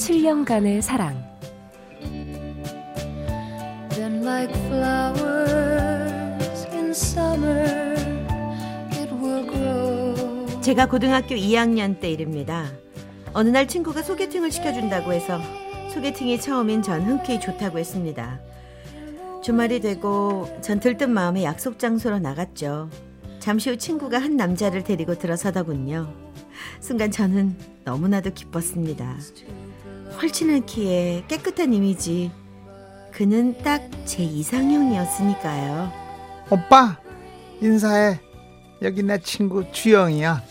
7년간의 사랑 like 제가 고등학교 2학년 때 일입니다. 어느 날 친구가 소개팅을 시켜준다고 해서 소개팅이 처음인 전 흔쾌히 좋다고 했습니다. 주말이 되고 전 들뜬 마음에 약속 장소로 나갔죠. 잠시 후 친구가 한 남자를 데리고 들어서더군요. 순간 저는 너무나도 기뻤습니다. 헐친한 키에 깨끗한 이미지. 그는 딱 제 이상형이었으니까요. 오빠, 인사해. 여기 내 친구 주영이야.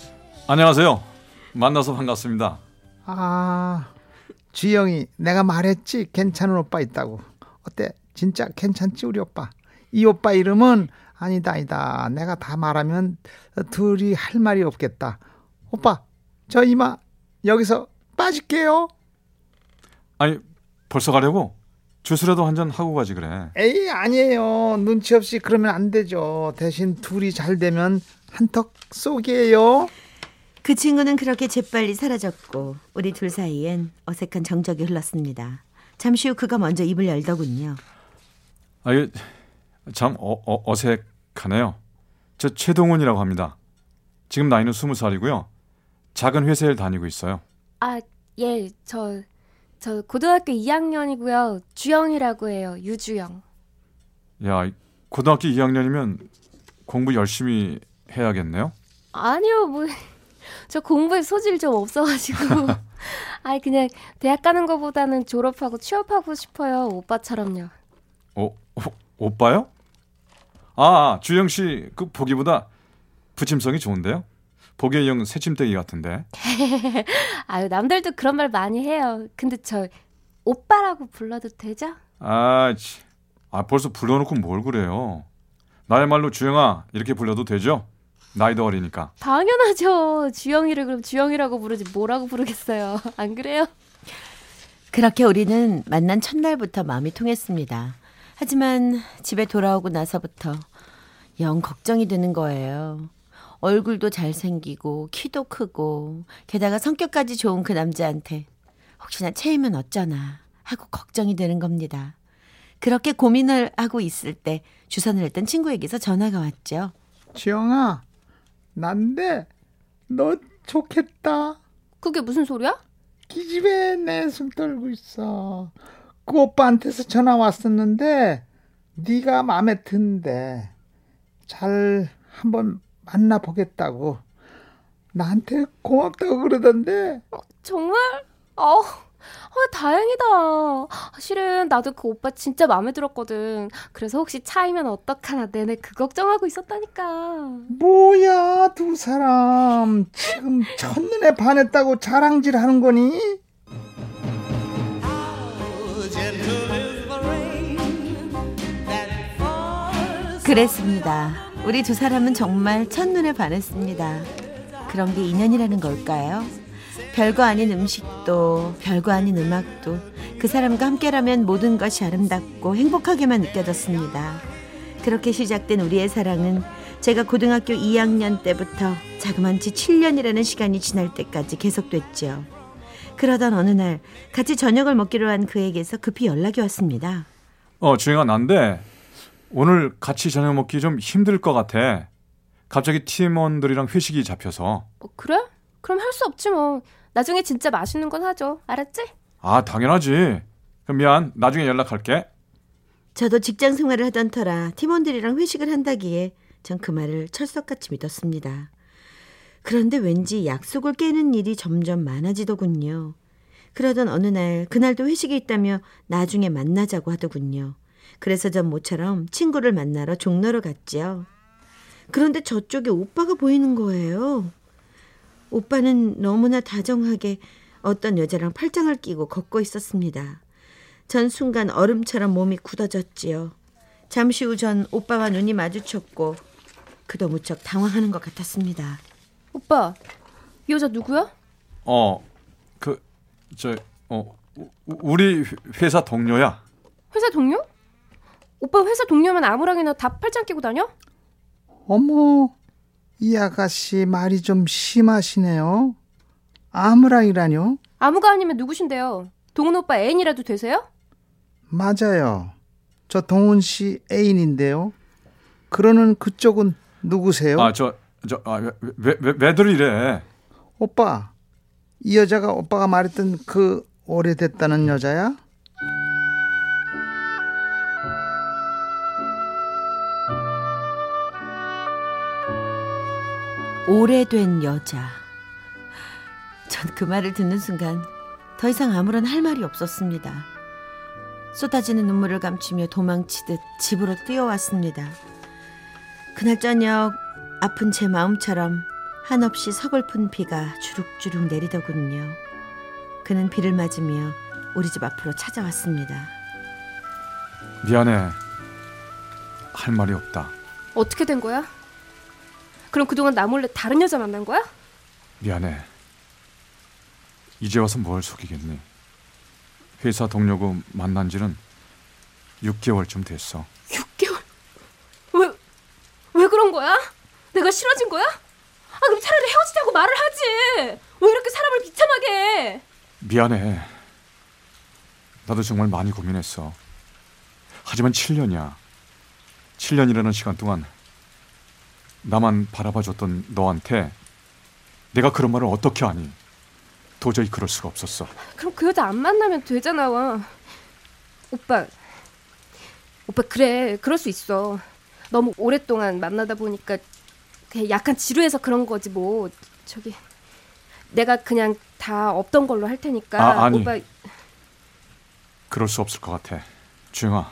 안녕하세요. 만나서 반갑습니다. 아, 주영이 내가 말했지 괜찮은 오빠 있다고. 어때? 진짜 괜찮지 우리 오빠? 이 오빠 이름은 아니다 아니다. 내가 다 말하면 둘이 할 말이 없겠다. 오빠, 저 이마 여기서 빠질게요. 아니 벌써 가려고? 주스라도 한 잔 하고 가지 그래. 에이 아니에요. 눈치 없이 그러면 안 되죠. 대신 둘이 잘 되면 한턱 쏘게요. 그 친구는 그렇게 재빨리 사라졌고 우리 둘 사이엔 어색한 정적이 흘렀습니다. 잠시 후 그가 먼저 입을 열더군요. 아유 참 어, 어, 어 색하네요. 저 최동훈이라고 합니다. 지금 나이는 스무 살이고요. 작은 회사에 다니고 있어요. 아, 예, 저, 저 고등학교 2학년이고요. 주영이라고 해요. 유주영. 야, 고등학교 2학년이면 공부 열심히 해야겠네요? 아니요, 뭐, 저 공부에 소질 좀 없어가지고. 아이, 그냥 대학 가는 것보다는 졸업하고 취업하고 싶어요. 오빠처럼요. 오, 어, 오 오빠요? 아, 주영 씨, 그 보기보다 부침성이 좋은데요? 영 새침대기 같은데. 아유, 남들도 그런 말 많이 해요. 근데 저 오빠라고 불러도 되죠? 아, 아 벌써 불러놓고 뭘 그래요? 나야말로 주영아 이렇게 불러도 되죠? 나이도 어리니까. 당연하죠. 주영이를 그럼 주영이라고 부르지 뭐라고 부르겠어요. 안 그래요? 그렇게 우리는 만난 첫날부터 마음이 통했습니다. 하지만 집에 돌아오고 나서부터 영 걱정이 되는 거예요. 얼굴도 잘생기고 키도 크고 게다가 성격까지 좋은 그 남자한테 혹시나 체이면 어쩌나 하고 걱정이 되는 겁니다. 그렇게 고민을 하고 있을 때 주선을 했던 친구에게서 전화가 왔죠. 지영아, 난데 너 좋겠다. 그게 무슨 소리야? 기집애 내숭 떨고 있어. 그 오빠한테서 전화 왔었는데 네가 마음에 든대. 잘 한번 만나보겠다고. 나한테 고맙다고 그러던데. 어, 정말? 어, 아, 다행이다. 실은 나도 그 오빠 진짜 마음에 들었거든. 그래서 혹시 차이면 어떡하나 내내 그 걱정하고 있었다니까. 뭐야, 두 사람. 지금 첫눈에 반했다고 자랑질 하는 거니? 그랬습니다. 우리 두 사람은 정말 첫눈에 반했습니다. 그런 게 인연이라는 걸까요? 별거 아닌 음식도 별거 아닌 음악도 그 사람과 함께라면 모든 것이 아름답고 행복하게만 느껴졌습니다. 그렇게 시작된 우리의 사랑은 제가 고등학교 2학년 때부터 자그만치 7년이라는 시간이 지날 때까지 계속됐죠. 그러던 어느 날 같이 저녁을 먹기로 한 그에게서 급히 연락이 왔습니다. 어, 주영아, 난데 오늘 같이 저녁 먹기 좀 힘들 것 같아. 갑자기 팀원들이랑 회식이 잡혀서. 어, 그래? 그럼 할 수 없지 뭐. 나중에 진짜 맛있는 건 하죠. 알았지? 아, 당연하지. 그럼 미안. 나중에 연락할게. 저도 직장 생활을 하던 터라 팀원들이랑 회식을 한다기에 전 그 말을 철석같이 믿었습니다. 그런데 왠지 약속을 깨는 일이 점점 많아지더군요. 그러던 어느 날 그날도 회식이 있다며 나중에 만나자고 하더군요. 그래서 전 모처럼 친구를 만나러 종로로 갔죠. 그런데 저쪽에 오빠가 보이는 거예요. 오빠는 너무나 다정하게 어떤 여자랑 팔짱을 끼고 걷고 있었습니다. 전 순간 얼음처럼 몸이 굳어졌지요. 잠시 후 전 오빠와 눈이 마주쳤고 그도 무척 당황하는 것 같았습니다. 오빠, 이 여자 누구야? 어, 그, 저, 어, 우- 우리 회사 동료야. 회사 동료? 오빠 회사 동료면 아무랑이나 다 팔짱 끼고 다녀? 어머, 이 아가씨 말이 좀 심하시네요. 아무랑이라뇨? 아무가 아니면 누구신데요? 동훈 오빠 애인이라도 되세요? 맞아요. 저 동훈 씨 애인인데요. 그러는 그쪽은 누구세요? 아, 저, 저, 아, 왜, 왜, 왜, 왜들 이래? 오빠, 이 여자가 오빠가 말했던 그 오래됐다는 여자야? 오래된 여자. 전 그 말을 듣는 순간 더 이상 아무런 할 말이 없었습니다. 쏟아지는 눈물을 감추며 도망치듯 집으로 뛰어왔습니다. 그날 저녁 아픈 제 마음처럼 한없이 서글픈 비가 주룩주룩 내리더군요. 그는 비를 맞으며 우리 집 앞으로 찾아왔습니다. 미안해. 할 말이 없다. 어떻게 된 거야? 그럼 그동안 나 몰래 다른 여자 만난 거야? 미안해. 이제 와서 뭘 속이겠니? 회사 동료고 만난 지는 6개월쯤 됐어. 6개월? 왜, 왜 그런 거야? 내가 싫어진 거야? 아, 그럼 차라리 헤어지자고 말을 하지! 왜 이렇게 사람을 비참하게 해? 미안해. 나도 정말 많이 고민했어. 하지만 7년이야. 7년이라는 시간 동안 나만 바라봐줬던 너한테 내가 그런 말을 어떻게 하니? 도저히 그럴 수가 없었어. 그럼 그 여자 안 만나면 되잖아. 오빠, 오빠 그래, 그럴 수 있어. 너무 오랫동안 만나다 보니까 약간 지루해서 그런 거지 뭐. 저기 내가 그냥 다 없던 걸로 할 테니까 아, 아니. 오빠 그럴 수 없을 것 같아. 주영아,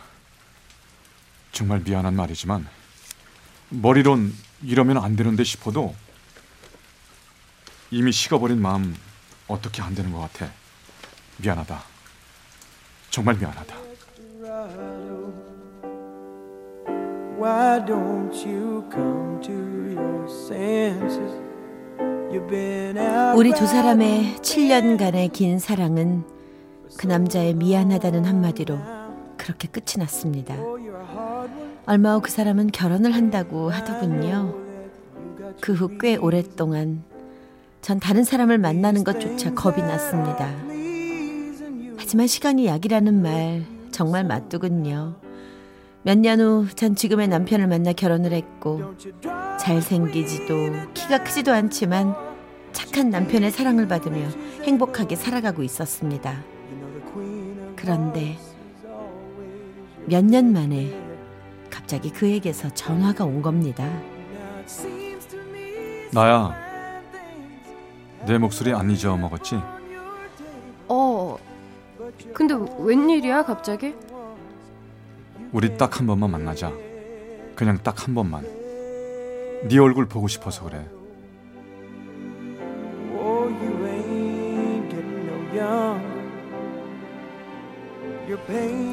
정말 미안한 말이지만 머리론 이러면 안 되는데 싶어도 이미 식어버린 마음 어떻게 안 되는 것 같아. 미안하다. 정말 미안하다. Why don't you come to your senses? You've been out 우리 두 사람의 7년간의 긴 사랑은 그 남자의 미안하다는 한마디로 그렇게 끝이 났습니다. 얼마 후 그 사람은 결혼을 한다고 하더군요. 그 후 꽤 오랫동안 전 다른 사람을 만나는 것조차 겁이 났습니다. 하지만 시간이 약이라는 말 정말 맞더군요. 몇 년 후 전 지금의 남편을 만나 결혼을 했고 잘생기지도 키가 크지도 않지만 착한 남편의 사랑을 받으며 행복하게 살아가고 있었습니다. 그런데 몇 년 만에 갑자기 그에게서 전화가 온 겁니다. 나야, 내 목소리 안 잊어먹었지? 어. 근데 웬일이야 갑자기? 우리 딱 한 번만 만나자. 그냥 딱 한 번만. 네 얼굴 보고 싶어서 그래.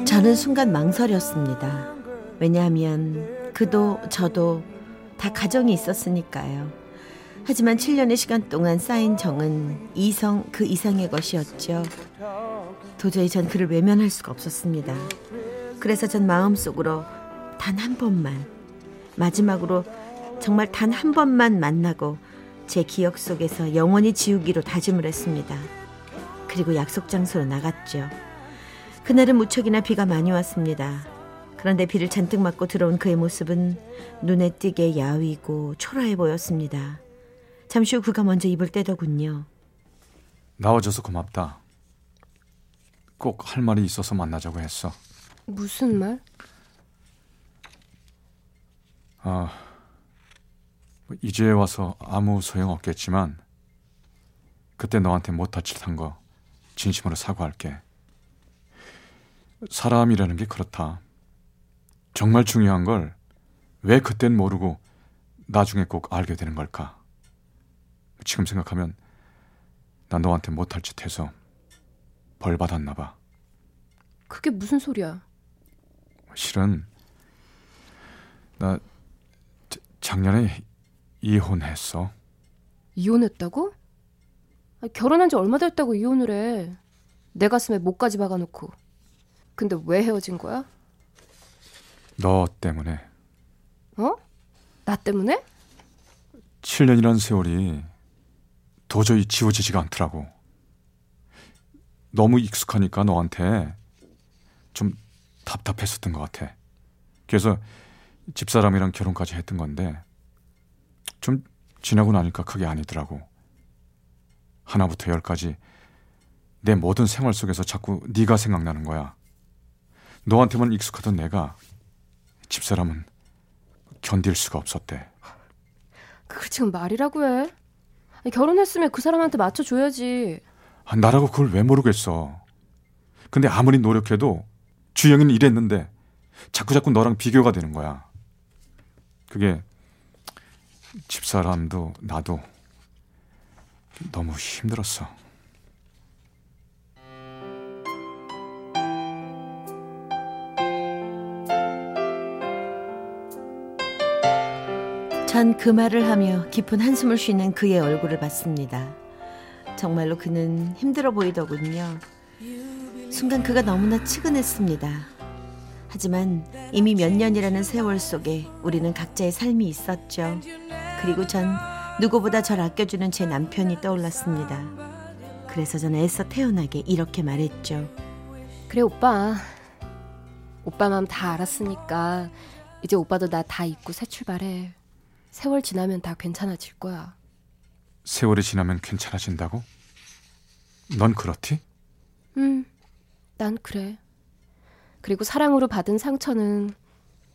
저는 순간 망설였습니다. 왜냐하면 그도 저도 다 가정이 있었으니까요. 하지만 7년의 시간 동안 쌓인 정은 이성 그 이상의 것이었죠. 도저히 전 그를 외면할 수가 없었습니다. 그래서 전 마음속으로 단 한 번만 마지막으로 정말 단 한 번만 만나고 제 기억 속에서 영원히 지우기로 다짐을 했습니다. 그리고 약속 장소로 나갔죠. 그날은 무척이나 비가 많이 왔습니다. 그런데 비를 잔뜩 맞고 들어온 그의 모습은 눈에 띄게 야위고 초라해 보였습니다. 잠시 후 그가 먼저 입을 떼더군요. 나와줘서 고맙다. 꼭 할 말이 있어서 만나자고 했어. 무슨 말? 아, 뭐 이제 와서 아무 소용 없겠지만 그때 너한테 못할 짓한거 진심으로 사과할게. 사람이라는 게 그렇다. 정말 중요한 걸 왜 그땐 모르고 나중에 꼭 알게 되는 걸까? 지금 생각하면 난 너한테 못할 짓 해서 벌 받았나 봐. 그게 무슨 소리야? 실은 나 자- 작년에 이혼했어. 이혼했다고? 아니, 결혼한 지 얼마 됐다고 이혼을 해. 내 가슴에 목까지 박아놓고. 근데 왜 헤어진 거야? 너 때문에 어? 나 때문에? 7년이란 세월이 도저히 지워지지가 않더라고. 너무 익숙하니까 너한테 좀 답답했었던 것 같아. 그래서 집사람이랑 결혼까지 했던 건데 좀 지나고 나니까 그게 아니더라고. 하나부터 열까지 내 모든 생활 속에서 자꾸 네가 생각나는 거야. 너한테만 익숙하던 내가 집사람은 견딜 수가 없었대. 그걸 지금 말이라고 해? 결혼했으면 그 사람한테 맞춰줘야지. 아, 나라고 그걸 왜 모르겠어. 근데 아무리 노력해도 주영이는 이랬는데 자꾸 자꾸 너랑 비교가 되는 거야. 그게 집사람도 나도 너무 힘들었어. 전 그 말을 하며 깊은 한숨을 쉬는 그의 얼굴을 봤습니다. 정말로 그는 힘들어 보이더군요. 순간 그가 너무나 측은했습니다. 하지만 이미 몇 년이라는 세월 속에 우리는 각자의 삶이 있었죠. 그리고 전 누구보다 절 아껴주는 제 남편이 떠올랐습니다. 그래서 저는 애써 태어나게 이렇게 말했죠. 그래 오빠. 오빠 마음 다 알았으니까 이제 오빠도 나 다 잊고 새 출발해. 세월 지나면 다 괜찮아질 거야. 세월이 지나면 괜찮아진다고? 넌 그렇디? 음, 난 그래. 그리고 사랑으로 받은 상처는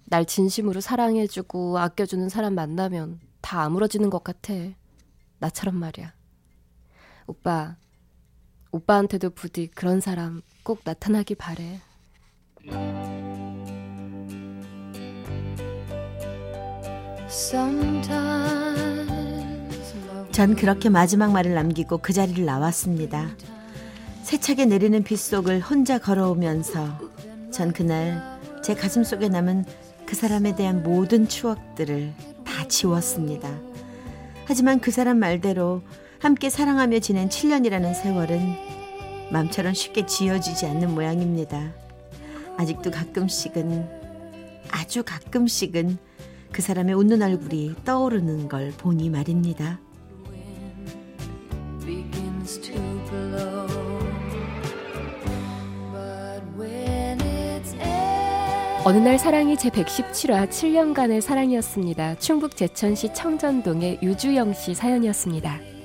날 진심으로 사랑해주고 아껴주는 사람 만나면 다 아물어지는 것 같아. 나처럼 말이야. 오빠, 오빠한테도 부디 그런 사람 꼭 나타나기 바래. 전 그렇게 마지막 말을 남기고 그 자리를 나왔습니다. 세차게 내리는 빗속을 혼자 걸어오면서 전 그날 제 가슴 속에 남은 그 사람에 대한 모든 추억들을 다 지웠습니다. 하지만 그 사람 말대로 함께 사랑하며 지낸 7년이라는 세월은 맘처럼 쉽게 지워지지 않는 모양입니다. 아직도 가끔씩은 아주 가끔씩은 그 사람의 웃는 얼굴이 떠오르는 걸 보니 말입니다. 어느 날 사랑이 제 117화 7년간의 사랑이었습니다. 충북 제천시 청전동의 유주영 씨 사연이었습니다.